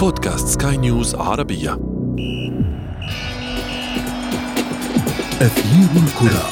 بودكاست سكاي نيوز عربية. أثير الكرة.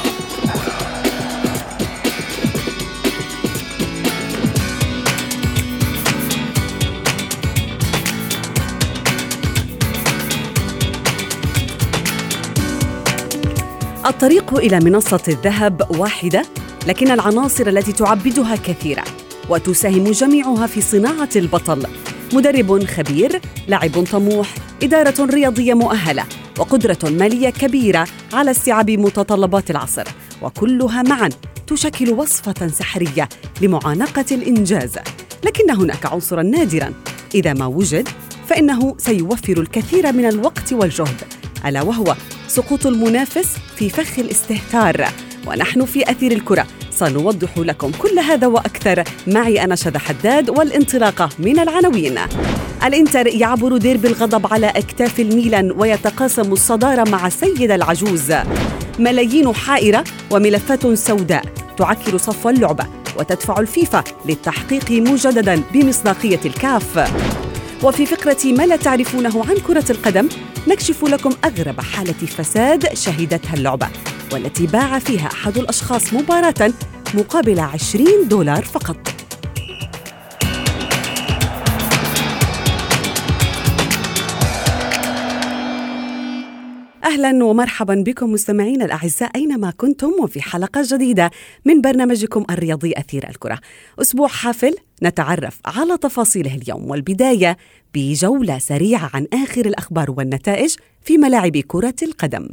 الطريق إلى منصة الذهب واحدة لكن العناصر التي تعبدها كثيرة وتساهم جميعها في صناعة البطل. مدرب خبير لاعب طموح إدارة رياضية مؤهلة وقدرة مالية كبيرة على استيعاب متطلبات العصر. وكلها معا تشكل وصفة سحرية لمعانقة الإنجاز. لكن هناك عنصرا نادرا. إذا ما وجد فإنه سيوفر الكثير من الوقت والجهد. ألا وهو سقوط المنافس في فخ الاستهتار. ونحن في أثير الكرة. سنوضح لكم كل هذا وأكثر معي أنا شذى حداد والانطلاقة من العناوين. الإنتر يعبر ديربي الغضب على أكتاف الميلان ويتقاسم الصدارة مع السيد العجوز. ملايين حائرة وملفات سوداء تعكر صف اللعبة وتدفع الفيفا للتحقيق مجددا بمصداقية الكاف. وفي فقرة ما لا تعرفونه عن كرة القدم نكشف لكم أغرب حالة فساد شهدتها اللعبة والتي باع فيها أحد الأشخاص مباراة مقابل 20 دولار فقط. أهلا ومرحبا بكم مستمعينا الأعزاء أينما كنتم وفي حلقة جديدة من برنامجكم الرياضي أثير الكرة. أسبوع حافل نتعرف على تفاصيله اليوم والبداية بجولة سريعة عن آخر الأخبار والنتائج في ملاعب كرة القدم.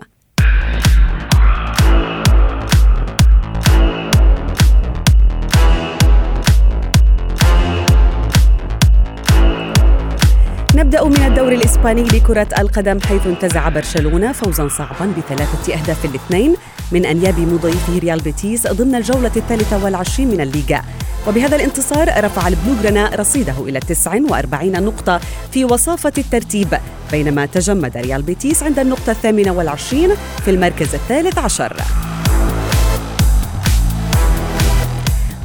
نبدأ من الدوري الإسباني لكرة القدم حيث انتزع برشلونة فوزا صعبا بثلاثة أهداف الاثنين من أنياب مضيفه ريال بيتيس ضمن الجولة الثالثة والعشرين من الليغا. وبهذا الانتصار رفع البلوغرنا رصيده إلى 49 نقطة في وصافة الترتيب بينما تجمد ريال بيتيس عند النقطة الثامنة والعشرين في المركز الثالث عشر.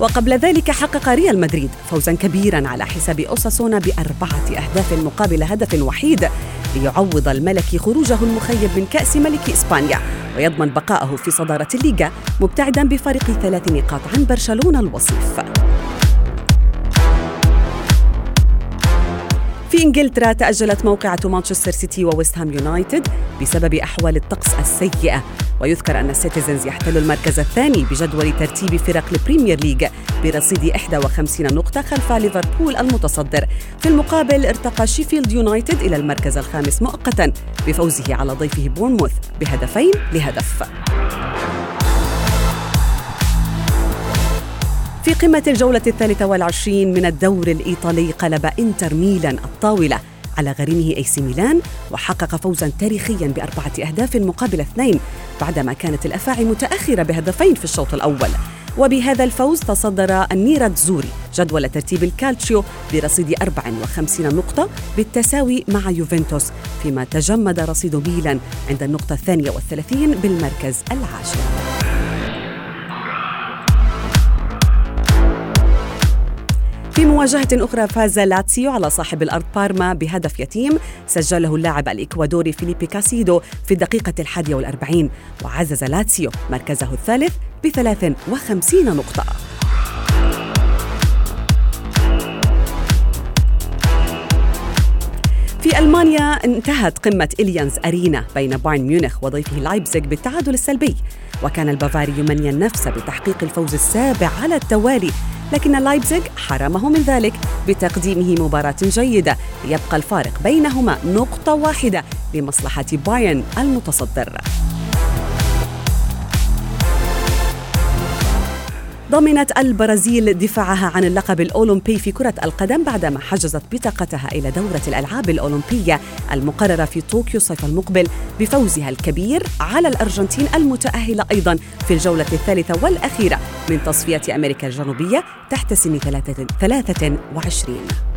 وقبل ذلك حقق ريال مدريد فوزا كبيرا على حساب أوساسونا بأربعة أهداف مقابل هدف وحيد ليعوض الملكي خروجه المخيب من كأس ملك إسبانيا ويضمن بقائه في صدارة الليغا مبتعدا بفارق ثلاث نقاط عن برشلونة الوصيف. في إنجلترا تأجلت موقعة مانشستر سيتي وويست هام يونايتد بسبب أحوال الطقس السيئة. ويذكر أن السيتيزنز يحتل المركز الثاني بجدول ترتيب فرق البريمير ليج برصيد 51 نقطة خلف ليفربول المتصدر. في المقابل ارتقى شيفيلد يونايتد إلى المركز الخامس مؤقتا بفوزه على ضيفه بورنموث بهدفين لهدف. في قمة الجولة الثالثة والعشرين من الدوري الإيطالي قلب إنتر ميلان الطاولة على غريمه أي سي ميلان وحقق فوزا تاريخيا بأربعة أهداف مقابل اثنين بعدما كانت الأفاعي متأخرة بهدفين في الشوط الأول. وبهذا الفوز تصدر النيراتزوري جدول ترتيب الكالتشيو برصيد 54 نقطة بالتساوي مع يوفنتوس فيما تجمد رصيد ميلان عند النقطة الثانية والثلاثين بالمركز العاشر. في مواجهة أخرى فاز لاتسيو على صاحب الأرض بارما بهدف يتيم سجله اللاعب الإكوادوري فيليبي كاسيدو في الدقيقة الحادية والأربعين وعزز لاتسيو مركزه الثالث بثلاث وخمسين نقطة. في ألمانيا انتهت قمة إليانز أرينا بين بايرن ميونخ وضيفه لايبزيغ بالتعادل السلبي. وكان البافاري يمني النفس بتحقيق الفوز السابع على التوالي لكن لايبزيغ حرمه من ذلك بتقديمه مباراة جيدة. ليبقى الفارق بينهما نقطة واحدة لمصلحة بايرن المتصدر. ضمنت البرازيل دفاعها عن اللقب الأولمبي في كرة القدم بعدما حجزت بطاقتها إلى دورة الألعاب الأولمبية المقررة في طوكيو الصيف المقبل بفوزها الكبير على الأرجنتين المتأهلة أيضا في الجولة الثالثة والأخيرة من تصفية أمريكا الجنوبية تحت سن 23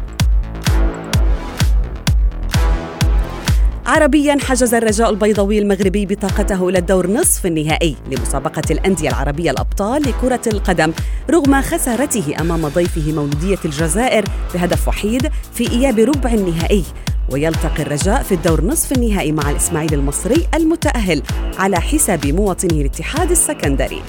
عربيا حجز الرجاء البيضاوي المغربي بطاقته إلى الدور نصف النهائي لمسابقة الأندية العربية الأبطال لكرة القدم رغم خسارته أمام ضيفه مولودية الجزائر بهدف وحيد في إياب ربع النهائي. ويلتقي الرجاء في الدور نصف النهائي مع الإسماعيلي المصري المتأهل على حساب مواطنيه الاتحاد السكندري.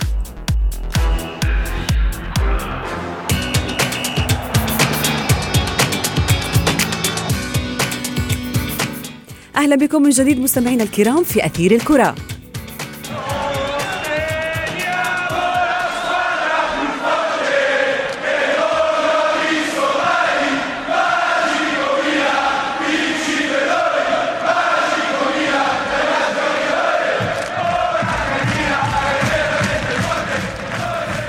أهلا بكم من جديد مستمعينا الكرام في أثير الكرة.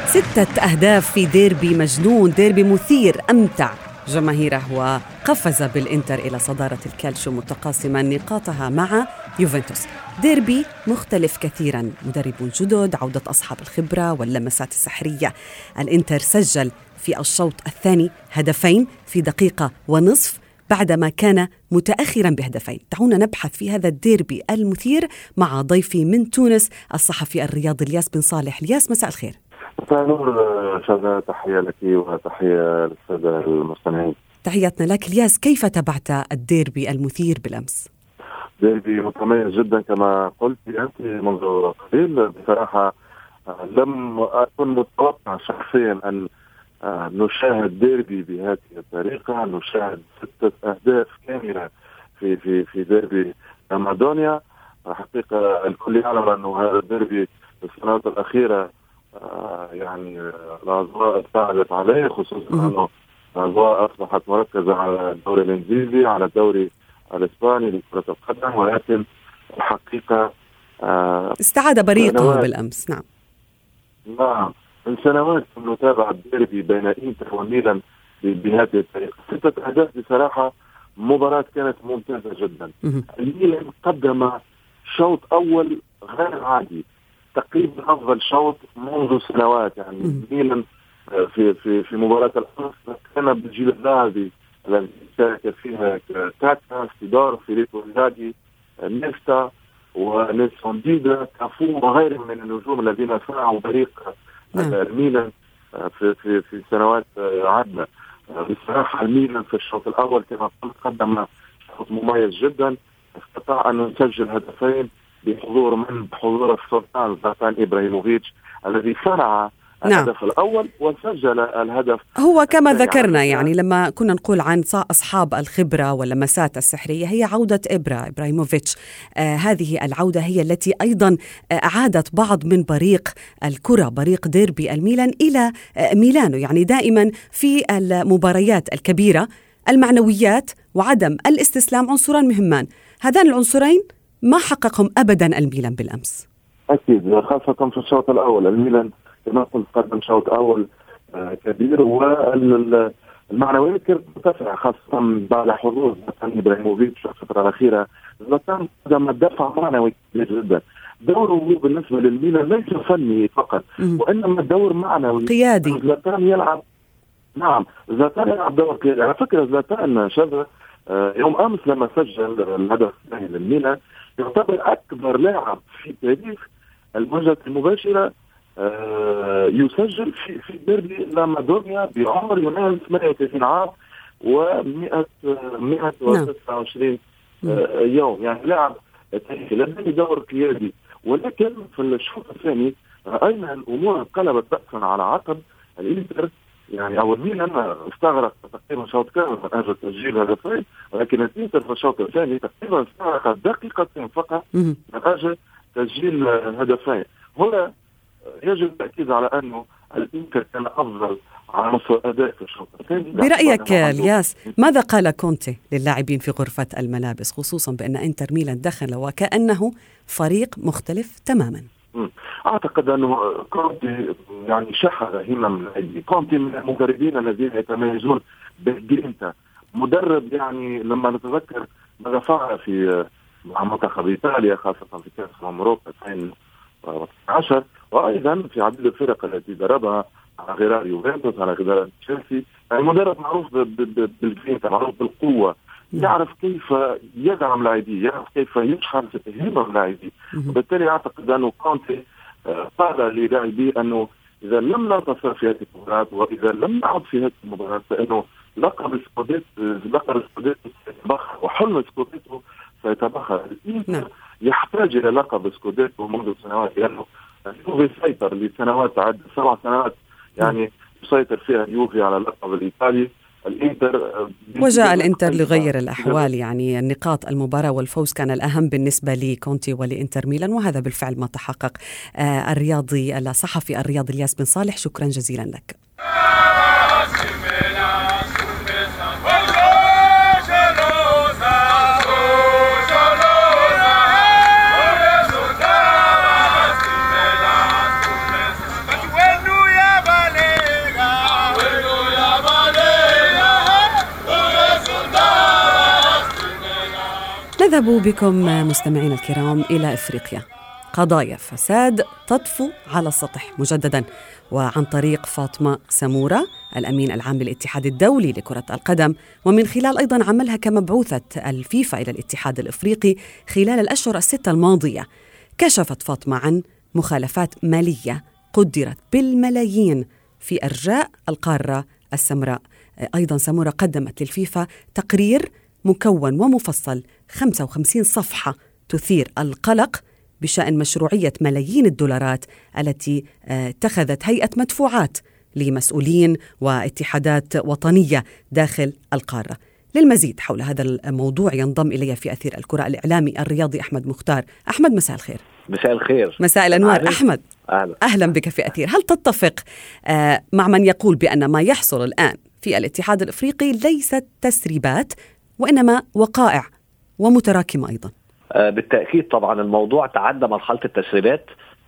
ستة أهداف في ديربي مجنون ديربي مثير أمتع. جماهيره وقفز بالإنتر إلى صدارة الكالشو متقاسما نقاطها مع يوفنتوس. ديربي مختلف كثيرا مدرب جدد عودة أصحاب الخبرة واللمسات السحرية. الإنتر سجل في الشوط الثاني هدفين في دقيقة ونصف بعدما كان متأخرا بهدفين. دعونا نبحث في هذا الديربي المثير مع ضيفي من تونس الصحفي الرياضي الياس بن صالح. الياس مساء الخير. مساء نور شذا تحية لك وتحية للسادة المستمعين. تحياتنا لك الياس. كيف تابعت الديربي المثير بالأمس؟ ديربي متميز جدا كما قلت أنت منذ قليل. بصراحة لم أكن متوقع شخصيا أن نشاهد ديربي بهذه الطريقة. نشاهد ستة أهداف كاملة في في في ديربي مادونيا. حقيقة الكل يعلم أنه هذا الديربي في السنوات الأخيرة آه، يعني الاضواء ابتعدت عليه خصوصا إنه الاضواء أصبحت مركزة على الدوري الإنجليزي على الدوري الإسباني لكرة القدم ولكن الحقيقة آه استعاد بريقه بالأمس نعم. نعم. من سنوات نتابع الديربي بين إنتر وميلان بهذه الطريقة. ستة أهداف بصراحة مباراة كانت ممتازة جدا. الميلان قدم شوط أول غير عادي. تقريبا أفضل شوط منذ سنوات يعني ميلان آه، في في في مباراة الأمس. كان بالجيل الذهبي الذي شارك فيها كاكا سيدورف فيليبو انزاجي نيستا ونيلسون ديدا كافو وغيرهم من النجوم الذين صنعوا فريق نعم. الميلان آه، في في في سنوات آه، عدنا. بصراحة الميلان في الشوط الأول كما قلت قدم شوط مميز جدا استطاع أن يسجل هدفين بحضور من؟ بحضور السلطان زلاتان إبراهيموفيتش الذي صنع نعم. الهدف الأول وسجل الهدف هو كما ذكرنا يعني لما كنا نقول عن أصحاب الخبرة واللمسات السحرية هي عودة ابرا إبراهيموفيتش. آه هذه العودة هي التي أيضا آه أعادت بعض من بريق الكرة بريق ديربي الميلان إلى آه ميلانو. يعني دائما في المباريات الكبيرة المعنويات وعدم الاستسلام عنصران مهمان. هذان العنصرين ما حققهم ابدا الميلان بالأمس؟ أكيد خاصة في الشوط الأول. الميلان كما قلت قدم شوط أول آه، كبير والمعنويات كانت مرتفعه خاصة بعد حضور زلاتان إبراهيموفيتش في الفترة الأخيرة. زلاتان قدم دفع معنوي كبير جدا. دوره بالنسبة للميلان ليس فني فقط وإنما دور معنوي. قيادي. زلاتان يلعب نعم زلاتان يلعب دور قيادي. على فكرة زلاتان شذا آه، يوم أمس لما سجل الهدف الثاني للميلان يعتبر أكبر لاعب في تاريخ المواجهه المباشرة آه، يسجل في في ديربي لامادونيا بعمر يناهز 38 عام و100 129 يوم. يعني لاعب تاريخي لديه دور قيادي ولكن في الشوط الثاني رأينا الأمور انقلبت راسا على عقب الإنتر يعني أو الميلان استغرق تقريبا شوط كامل من أجل تسجيل هدفين ولكن الانتر في الشوط الثاني تقريبا استغرق دقيقتين فقط من أجل تسجيل هدفين هنا يجب التأكيد على أنه الإنتر كان أفضل على مستوى الاداء في الشوط الثاني. برأيك الياس ماذا قال كونتي للاعبين في غرفة الملابس خصوصا بأن إنتر ميلان دخل وكأنه فريق مختلف تماما؟ أعتقد أنه كونتي يعني شحذ همم اللاعبين كونتي من المدربين الذين يتميزون بالجرينتا. مدرب يعني لما نتذكر ماذا فعل في مع منتخب إيطاليا خاصة في كأس الأمم 2010 وأيضا في عديد الفرق التي دربها على غرار يوفنتوس على غرار تشيلسي. يعني مدرب معروف بالجرينتا معروف بالقوة. يعرف كيف يدعم لاعبيه يعرف كيف يشحن همم لاعبيه وبالتالي أعتقد أنه كونتي آه، قال للاعبيه أنه إذا لم ننتصر في هذه المباراة وإذا لم نعد في هذه المباراة فإنه لقب السكوديتو لقب السكوديتو حلم سكوديتو سيتبخر نعم. يحتاج إلى لقب سكوديتو منذ سنوات لأنه اليوفي سيطر لسنوات عدة سبع سنوات يعني يسيطر فيها اليوفي على اللقب الإيطالي. الإنتر وجاء الإنتر لغير الأحوال يعني النقاط المباراة والفوز كان الأهم بالنسبة لكونتي ولإنتر ميلان وهذا بالفعل ما تحقق آه الرياضي الصحفي الرياضي الياس بن صالح. شكرا جزيلا لك. نذهب بكم مستمعينا الكرام إلى إفريقيا. قضايا فساد تطفو على السطح مجددا وعن طريق فاطمة سموره الأمين العام للاتحاد الدولي لكرة القدم. ومن خلال أيضا عملها كمبعوثة الفيفا إلى الاتحاد الإفريقي خلال الأشهر الستة الماضية. كشفت فاطمة عن مخالفات مالية قدرت بالملايين في أرجاء القارة السمراء. أيضا سموره قدمت للفيفا تقرير مكون ومفصل 55 صفحة تثير القلق بشأن مشروعية ملايين الدولارات التي آه، اتخذت هيئة مدفوعات لمسؤولين واتحادات وطنية داخل القارة. للمزيد حول هذا الموضوع ينضم إلي في أثير الكرة الإعلامي الرياضي أحمد مختار. أحمد مساء الخير. مساء الخير. مساء الأنوار. أهلا. أحمد. أهلا. أهلا بك في أثير. هل تتفق آه، مع من يقول بأن ما يحصل الآن في الاتحاد الإفريقي ليست تسريبات وإنما وقائع ومتراكمة أيضا. آه، بالتأكيد طبعا الموضوع تعدى مرحلة التسريبات،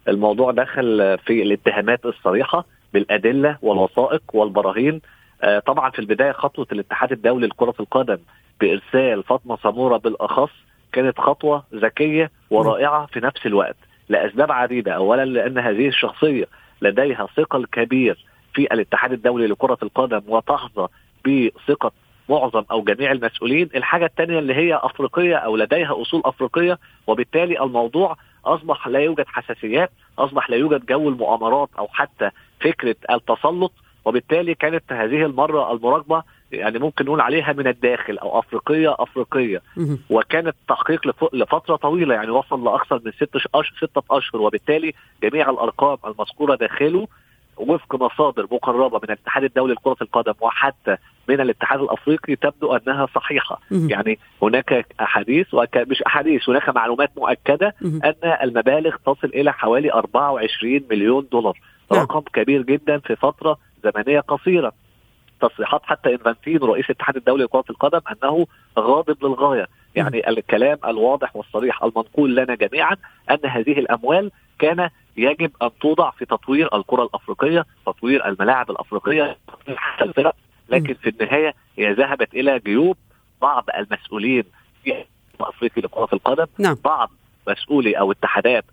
الموضوع دخل في الاتهامات الصريحة بالأدلة والوثائق والبراهين. آه، طبعا في البداية خطوة الاتحاد الدولي لكرة القدم بإرسال فاطمة سمورة بالأخص كانت خطوة ذكية ورائعة في نفس الوقت لأسباب عديدة، اولا لأن هذه الشخصية لديها ثقل كبير في الاتحاد الدولي لكرة القدم وتحظى بثقة معظم أو جميع المسؤولين الحاجة الثانية اللي هي أفريقية أو لديها أصول أفريقية وبالتالي الموضوع أصبح لا يوجد حساسيات أصبح لا يوجد جو المؤامرات أو حتى فكرة التسلط وبالتالي كانت هذه المرة المراقبة يعني ممكن نقول عليها من الداخل أو أفريقية أفريقية. وكانت تحقيق لفترة طويلة يعني وصل لأكثر من ست اشهر ستة أشهر وبالتالي جميع الأرقام المذكورة داخله وفق مصادر مقربة من الاتحاد الدولي لكرة القدم وحتى من الاتحاد الأفريقي تبدو أنها صحيحة. يعني هناك أحاديث مش أحاديث هناك معلومات مؤكدة أن المبالغ تصل إلى حوالي 24 مليون دولار. نعم. رقم كبير جدا في فترة زمنية قصيرة. تصريحات حتى إنفانتين رئيس الاتحاد الدولي لكرة القدم أنه غاضب للغاية. يعني الكلام الواضح والصريح المنقول لنا جميعا أن هذه الأموال كان يجب أن توضع في تطوير الكرة الأفريقية، تطوير الملاعب الأفريقية، تطوير حتى الفرق، لكن في النهاية هي ذهبت إلى جيوب بعض المسؤولين في افريقيا لكرة القدم، نعم. بعض مسؤولي أو اتحادات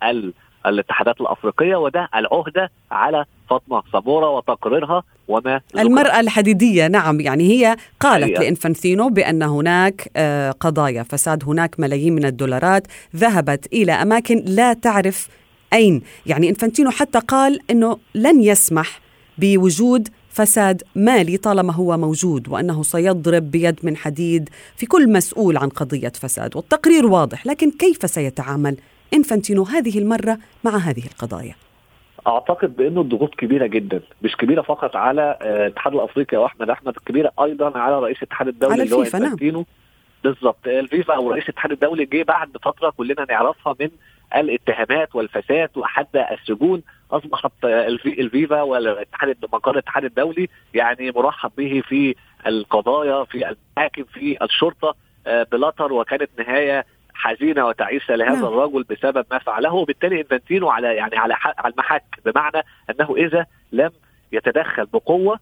الاتحادات الأفريقية وده العهدة على فاطمة صبوره وتقريرها وما المرأة الحديدية نعم يعني هي قالت لإنفانتينو بأن هناك آه، قضايا فساد هناك ملايين من الدولارات ذهبت إلى أماكن لا تعرف أين يعني إنفانتينو حتى قال أنه لن يسمح بوجود فساد مالي طالما هو موجود وأنه سيضرب بيد من حديد في كل مسؤول عن قضية فساد والتقرير واضح لكن كيف سيتعامل إنفانتينو هذه المرة مع هذه القضايا أعتقد بأنه الضغوط كبيرة جدا مش كبيرة فقط على آه، الاتحاد الافريقي وأحمد أحمد كبيرة أيضا على رئيس الاتحاد الدولي على اللي هو. انفانتينو نعم. بالظبط الفيفا أو رئيس الاتحاد الدولي جه بعد فترة كلنا نعرفها من الاتهامات والفساد وحتى السجون أصبحت الفيفا والاتحاد مقر الاتحاد الدولي يعني مرحب به في القضايا في المحاكم في الشرطة آه، بلاتر وكانت نهاية حزينة وتعيسة لهذا نعم. الرجل بسبب ما فعله. وبالتالي إنفانتينو على يعني على على المحك بمعنى أنه إذا لم يتدخل بقوة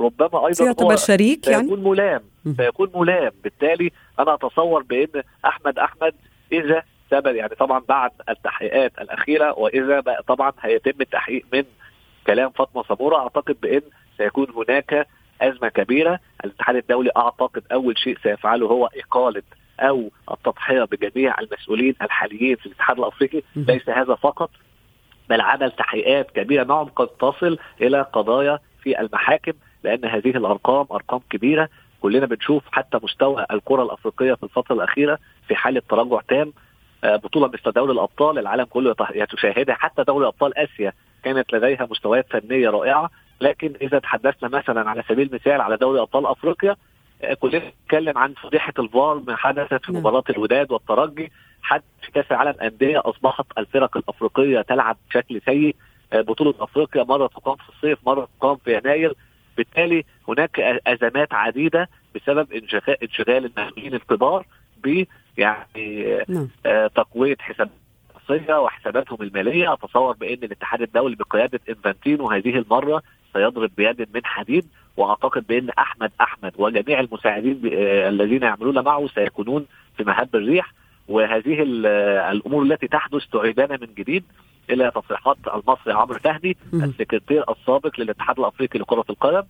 ربما أيضا سيعتبر شريك يعني؟ سيكون ملام سيكون ملام. بالتالي أنا أتصور بأن أحمد أحمد إذا ثبت يعني طبعا بعد التحقيقات الأخيرة وإذا بقى طبعا هيتم التحقيق من كلام فاطمة صبورة أعتقد بإن سيكون هناك أزمة كبيرة. الاتحاد الدولي أعتقد أول شيء سيفعله هو إقالة أو التضحية بجميع المسؤولين الحاليين في الاتحاد الأفريقي. ليس هذا فقط بل عمل تحقيقات كبيرة. معهم قد تصل إلى قضايا في المحاكم لأن هذه الأرقام أرقام كبيرة. كلنا بنشوف حتى مستوى الكرة الأفريقية في الفترة الأخيرة في حالة تراجع تام. بطولة مثل دوري الأبطال العالم كله يشاهدها حتى دوري أبطال آسيا كانت لديها مستويات فنية رائعة. لكن إذا تحدثنا مثلا على سبيل المثال على دوري أبطال أفريقيا آه، كلنا بنتكلم عن فضيحة الفار ما حدثت في نعم. مباراة الوداد والترجي. حتى في كأس العالم أندية أصبحت الفرق الأفريقية تلعب بشكل سيء. آه، بطولة أفريقيا مره تقام في الصيف مره تقام في يناير. بالتالي هناك أزمات عديدة بسبب انشغال المسؤولين الكبار ب يعني نعم. آه تقوية حسابات وحساباتهم المالية. أتصور بأن الاتحاد الدولي بقيادة إنفانتينو هذه المرة سيضرب بيد من حديد وأعتقد بأن أحمد أحمد وجميع المساعدين آه الذين يعملون معه سيكونون في مهب الريح. وهذه الأمور التي تحدث تعيدنا من جديد إلى تصريحات المصري عمرو فهدي السكرتير السابق للاتحاد الأفريقي لكرة القدم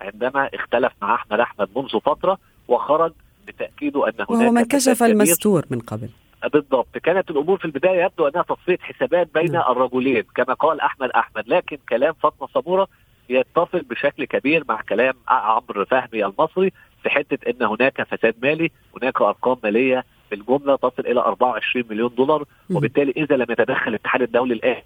عندما اختلف مع أحمد أحمد منذ فترة وخرج بتأكيده أن هناك من كشف المستور من قبل. بالضبط. كانت الأمور في البداية يبدو أنها تصفيه حسابات بين م. الرجلين كما قال أحمد أحمد. لكن كلام فاطمة صبورة يتفق بشكل كبير مع كلام عمرو فهمي المصري في حتة إن هناك فساد مالي هناك أرقام مالية بالجملة تصل إلى 24 مليون دولار وبالتالي إذا لم يتدخل الاتحاد الدولي الآن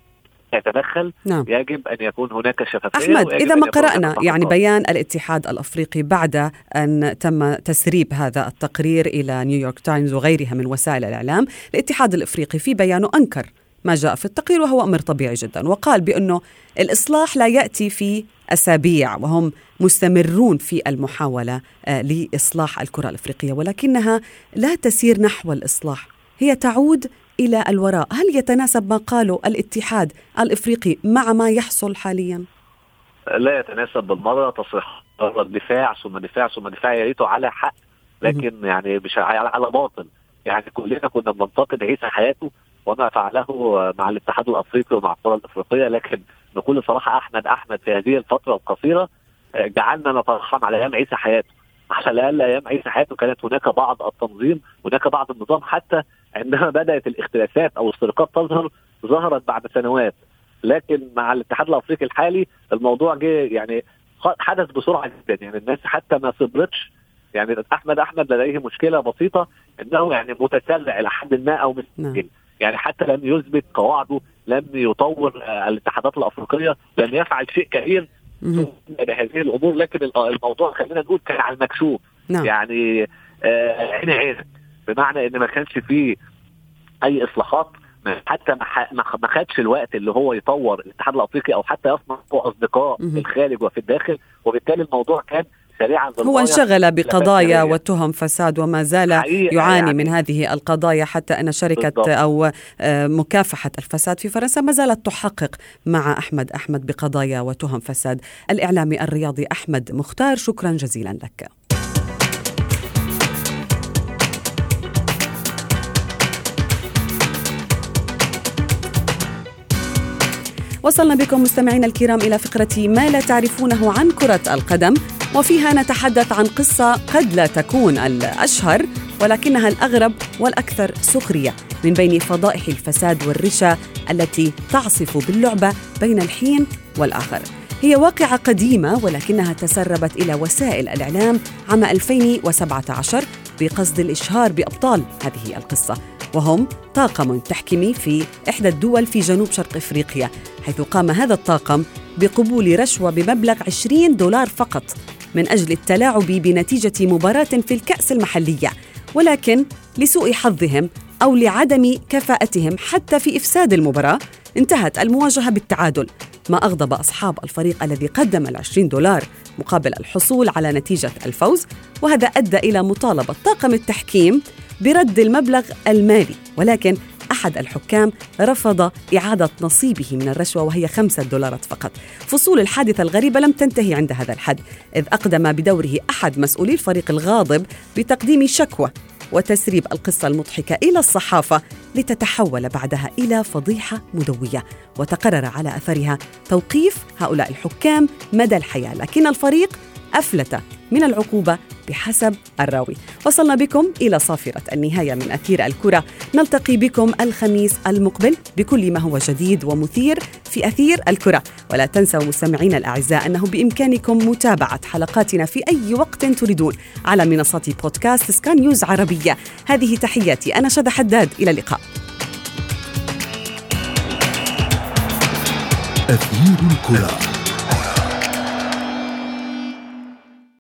يتدخل نعم. يجب أن يكون هناك شفافيه أحمد إذا ما قرأنا يعني بيان الاتحاد الأفريقي بعد أن تم تسريب هذا التقرير إلى نيويورك تايمز وغيرها من وسائل الإعلام الاتحاد الإفريقي في بيانه أنكر ما جاء في التقرير وهو أمر طبيعي جدا وقال بأنه الإصلاح لا يأتي في أسابيع وهم مستمرون في المحاولة آه، لإصلاح الكرة الإفريقية ولكنها لا تسير نحو الإصلاح هي تعود إلى الوراء. هل يتناسب ما قاله الاتحاد الإفريقي مع ما يحصل حاليا؟ لا يتناسب بالمرة تصريح الدفاع ثم دفاع ثم دفاع يا ريته على حق لكن يعني مش على باطل. يعني كلنا كنا بننتقد عيسى حياته وما فعله مع الاتحاد الأفريقي ومع الكرة الإفريقية لكن بكل صراحة أحمد أحمد في هذه الفترة القصيرة آه، جعلنا نترحم على أيام عيسى حياته. على الأقل أيام عيسى حياته كانت هناك بعض التنظيم هناك بعض النظام حتى عندما بدأت الاختلافات أو السرقات تظهر ظهرت بعد سنوات. لكن مع الاتحاد الأفريقي الحالي الموضوع جه يعني حدث بسرعة جدا. يعني الناس حتى ما صبرتش. يعني أحمد أحمد لديه مشكلة بسيطة إنه يعني متسرع إلى حد ما أو مستعجل نعم. يعني حتى لم يثبت قواعده لم يطور آه، الاتحادات الأفريقية لم يفعل شيء كبير بهذه الأمور. لكن الموضوع خلينا نقول كان على المكشوف. نعم. يعني آه عين عينك بمعنى إن ما كانش فيه أي إصلاحات حتى ما خدش الوقت اللي هو يطور الاتحاد الأفريقي أو حتى يصنع أصدقاء في الخارج وفي الداخل وبالتالي الموضوع كان سريعا هو انشغل بقضايا وتهم فساد وما زال يعاني يعني. من هذه القضايا حتى أن شركة بالضبط. أو آه، مكافحة الفساد في فرنسا ما زالت تحقق مع أحمد أحمد بقضايا وتهم فساد. الإعلامي الرياضي أحمد مختار شكرا جزيلا لك. وصلنا بكم مستمعينا الكرام إلى فقرة ما لا تعرفونه عن كرة القدم وفيها نتحدث عن قصة قد لا تكون الأشهر ولكنها الأغرب والأكثر سخرية من بين فضائح الفساد والرشا التي تعصف باللعبة بين الحين والآخر. هي واقعة قديمة ولكنها تسربت إلى وسائل الإعلام عام 2017 بقصد الإشهار بأبطال هذه القصة. وهم طاقم تحكيمي في إحدى الدول في جنوب شرق إفريقيا حيث قام هذا الطاقم بقبول رشوة بمبلغ 20 دولار فقط من أجل التلاعب بنتيجة مباراة في الكأس المحلية ولكن لسوء حظهم أو لعدم كفاءتهم حتى في إفساد المباراة انتهت المواجهة بالتعادل ما أغضب أصحاب الفريق الذي قدم العشرين دولار مقابل الحصول على نتيجة الفوز وهذا أدى إلى مطالبة طاقم التحكيم برد المبلغ المالي ولكن أحد الحكام رفض إعادة نصيبه من الرشوة وهي خمسة دولارات فقط. فصول الحادثة الغريبة لم تنتهي عند هذا الحد إذ أقدم بدوره أحد مسؤولي الفريق الغاضب بتقديم شكوى وتسريب القصة المضحكة إلى الصحافة لتتحول بعدها إلى فضيحة مدوية. وتقرر على أثرها توقيف هؤلاء الحكام مدى الحياة لكن الفريق أفلت من العقوبة بحسب الراوي. وصلنا بكم إلى صافرة النهاية من أثير الكرة. نلتقي بكم الخميس المقبل بكل ما هو جديد ومثير في أثير الكرة. ولا تنسوا مستمعينا الأعزاء أنه بإمكانكم متابعة حلقاتنا في أي وقت تريدون على منصة بودكاست سكان نيوز عربية. هذه تحياتي أنا شذى حداد. إلى اللقاء. أثير الكرة.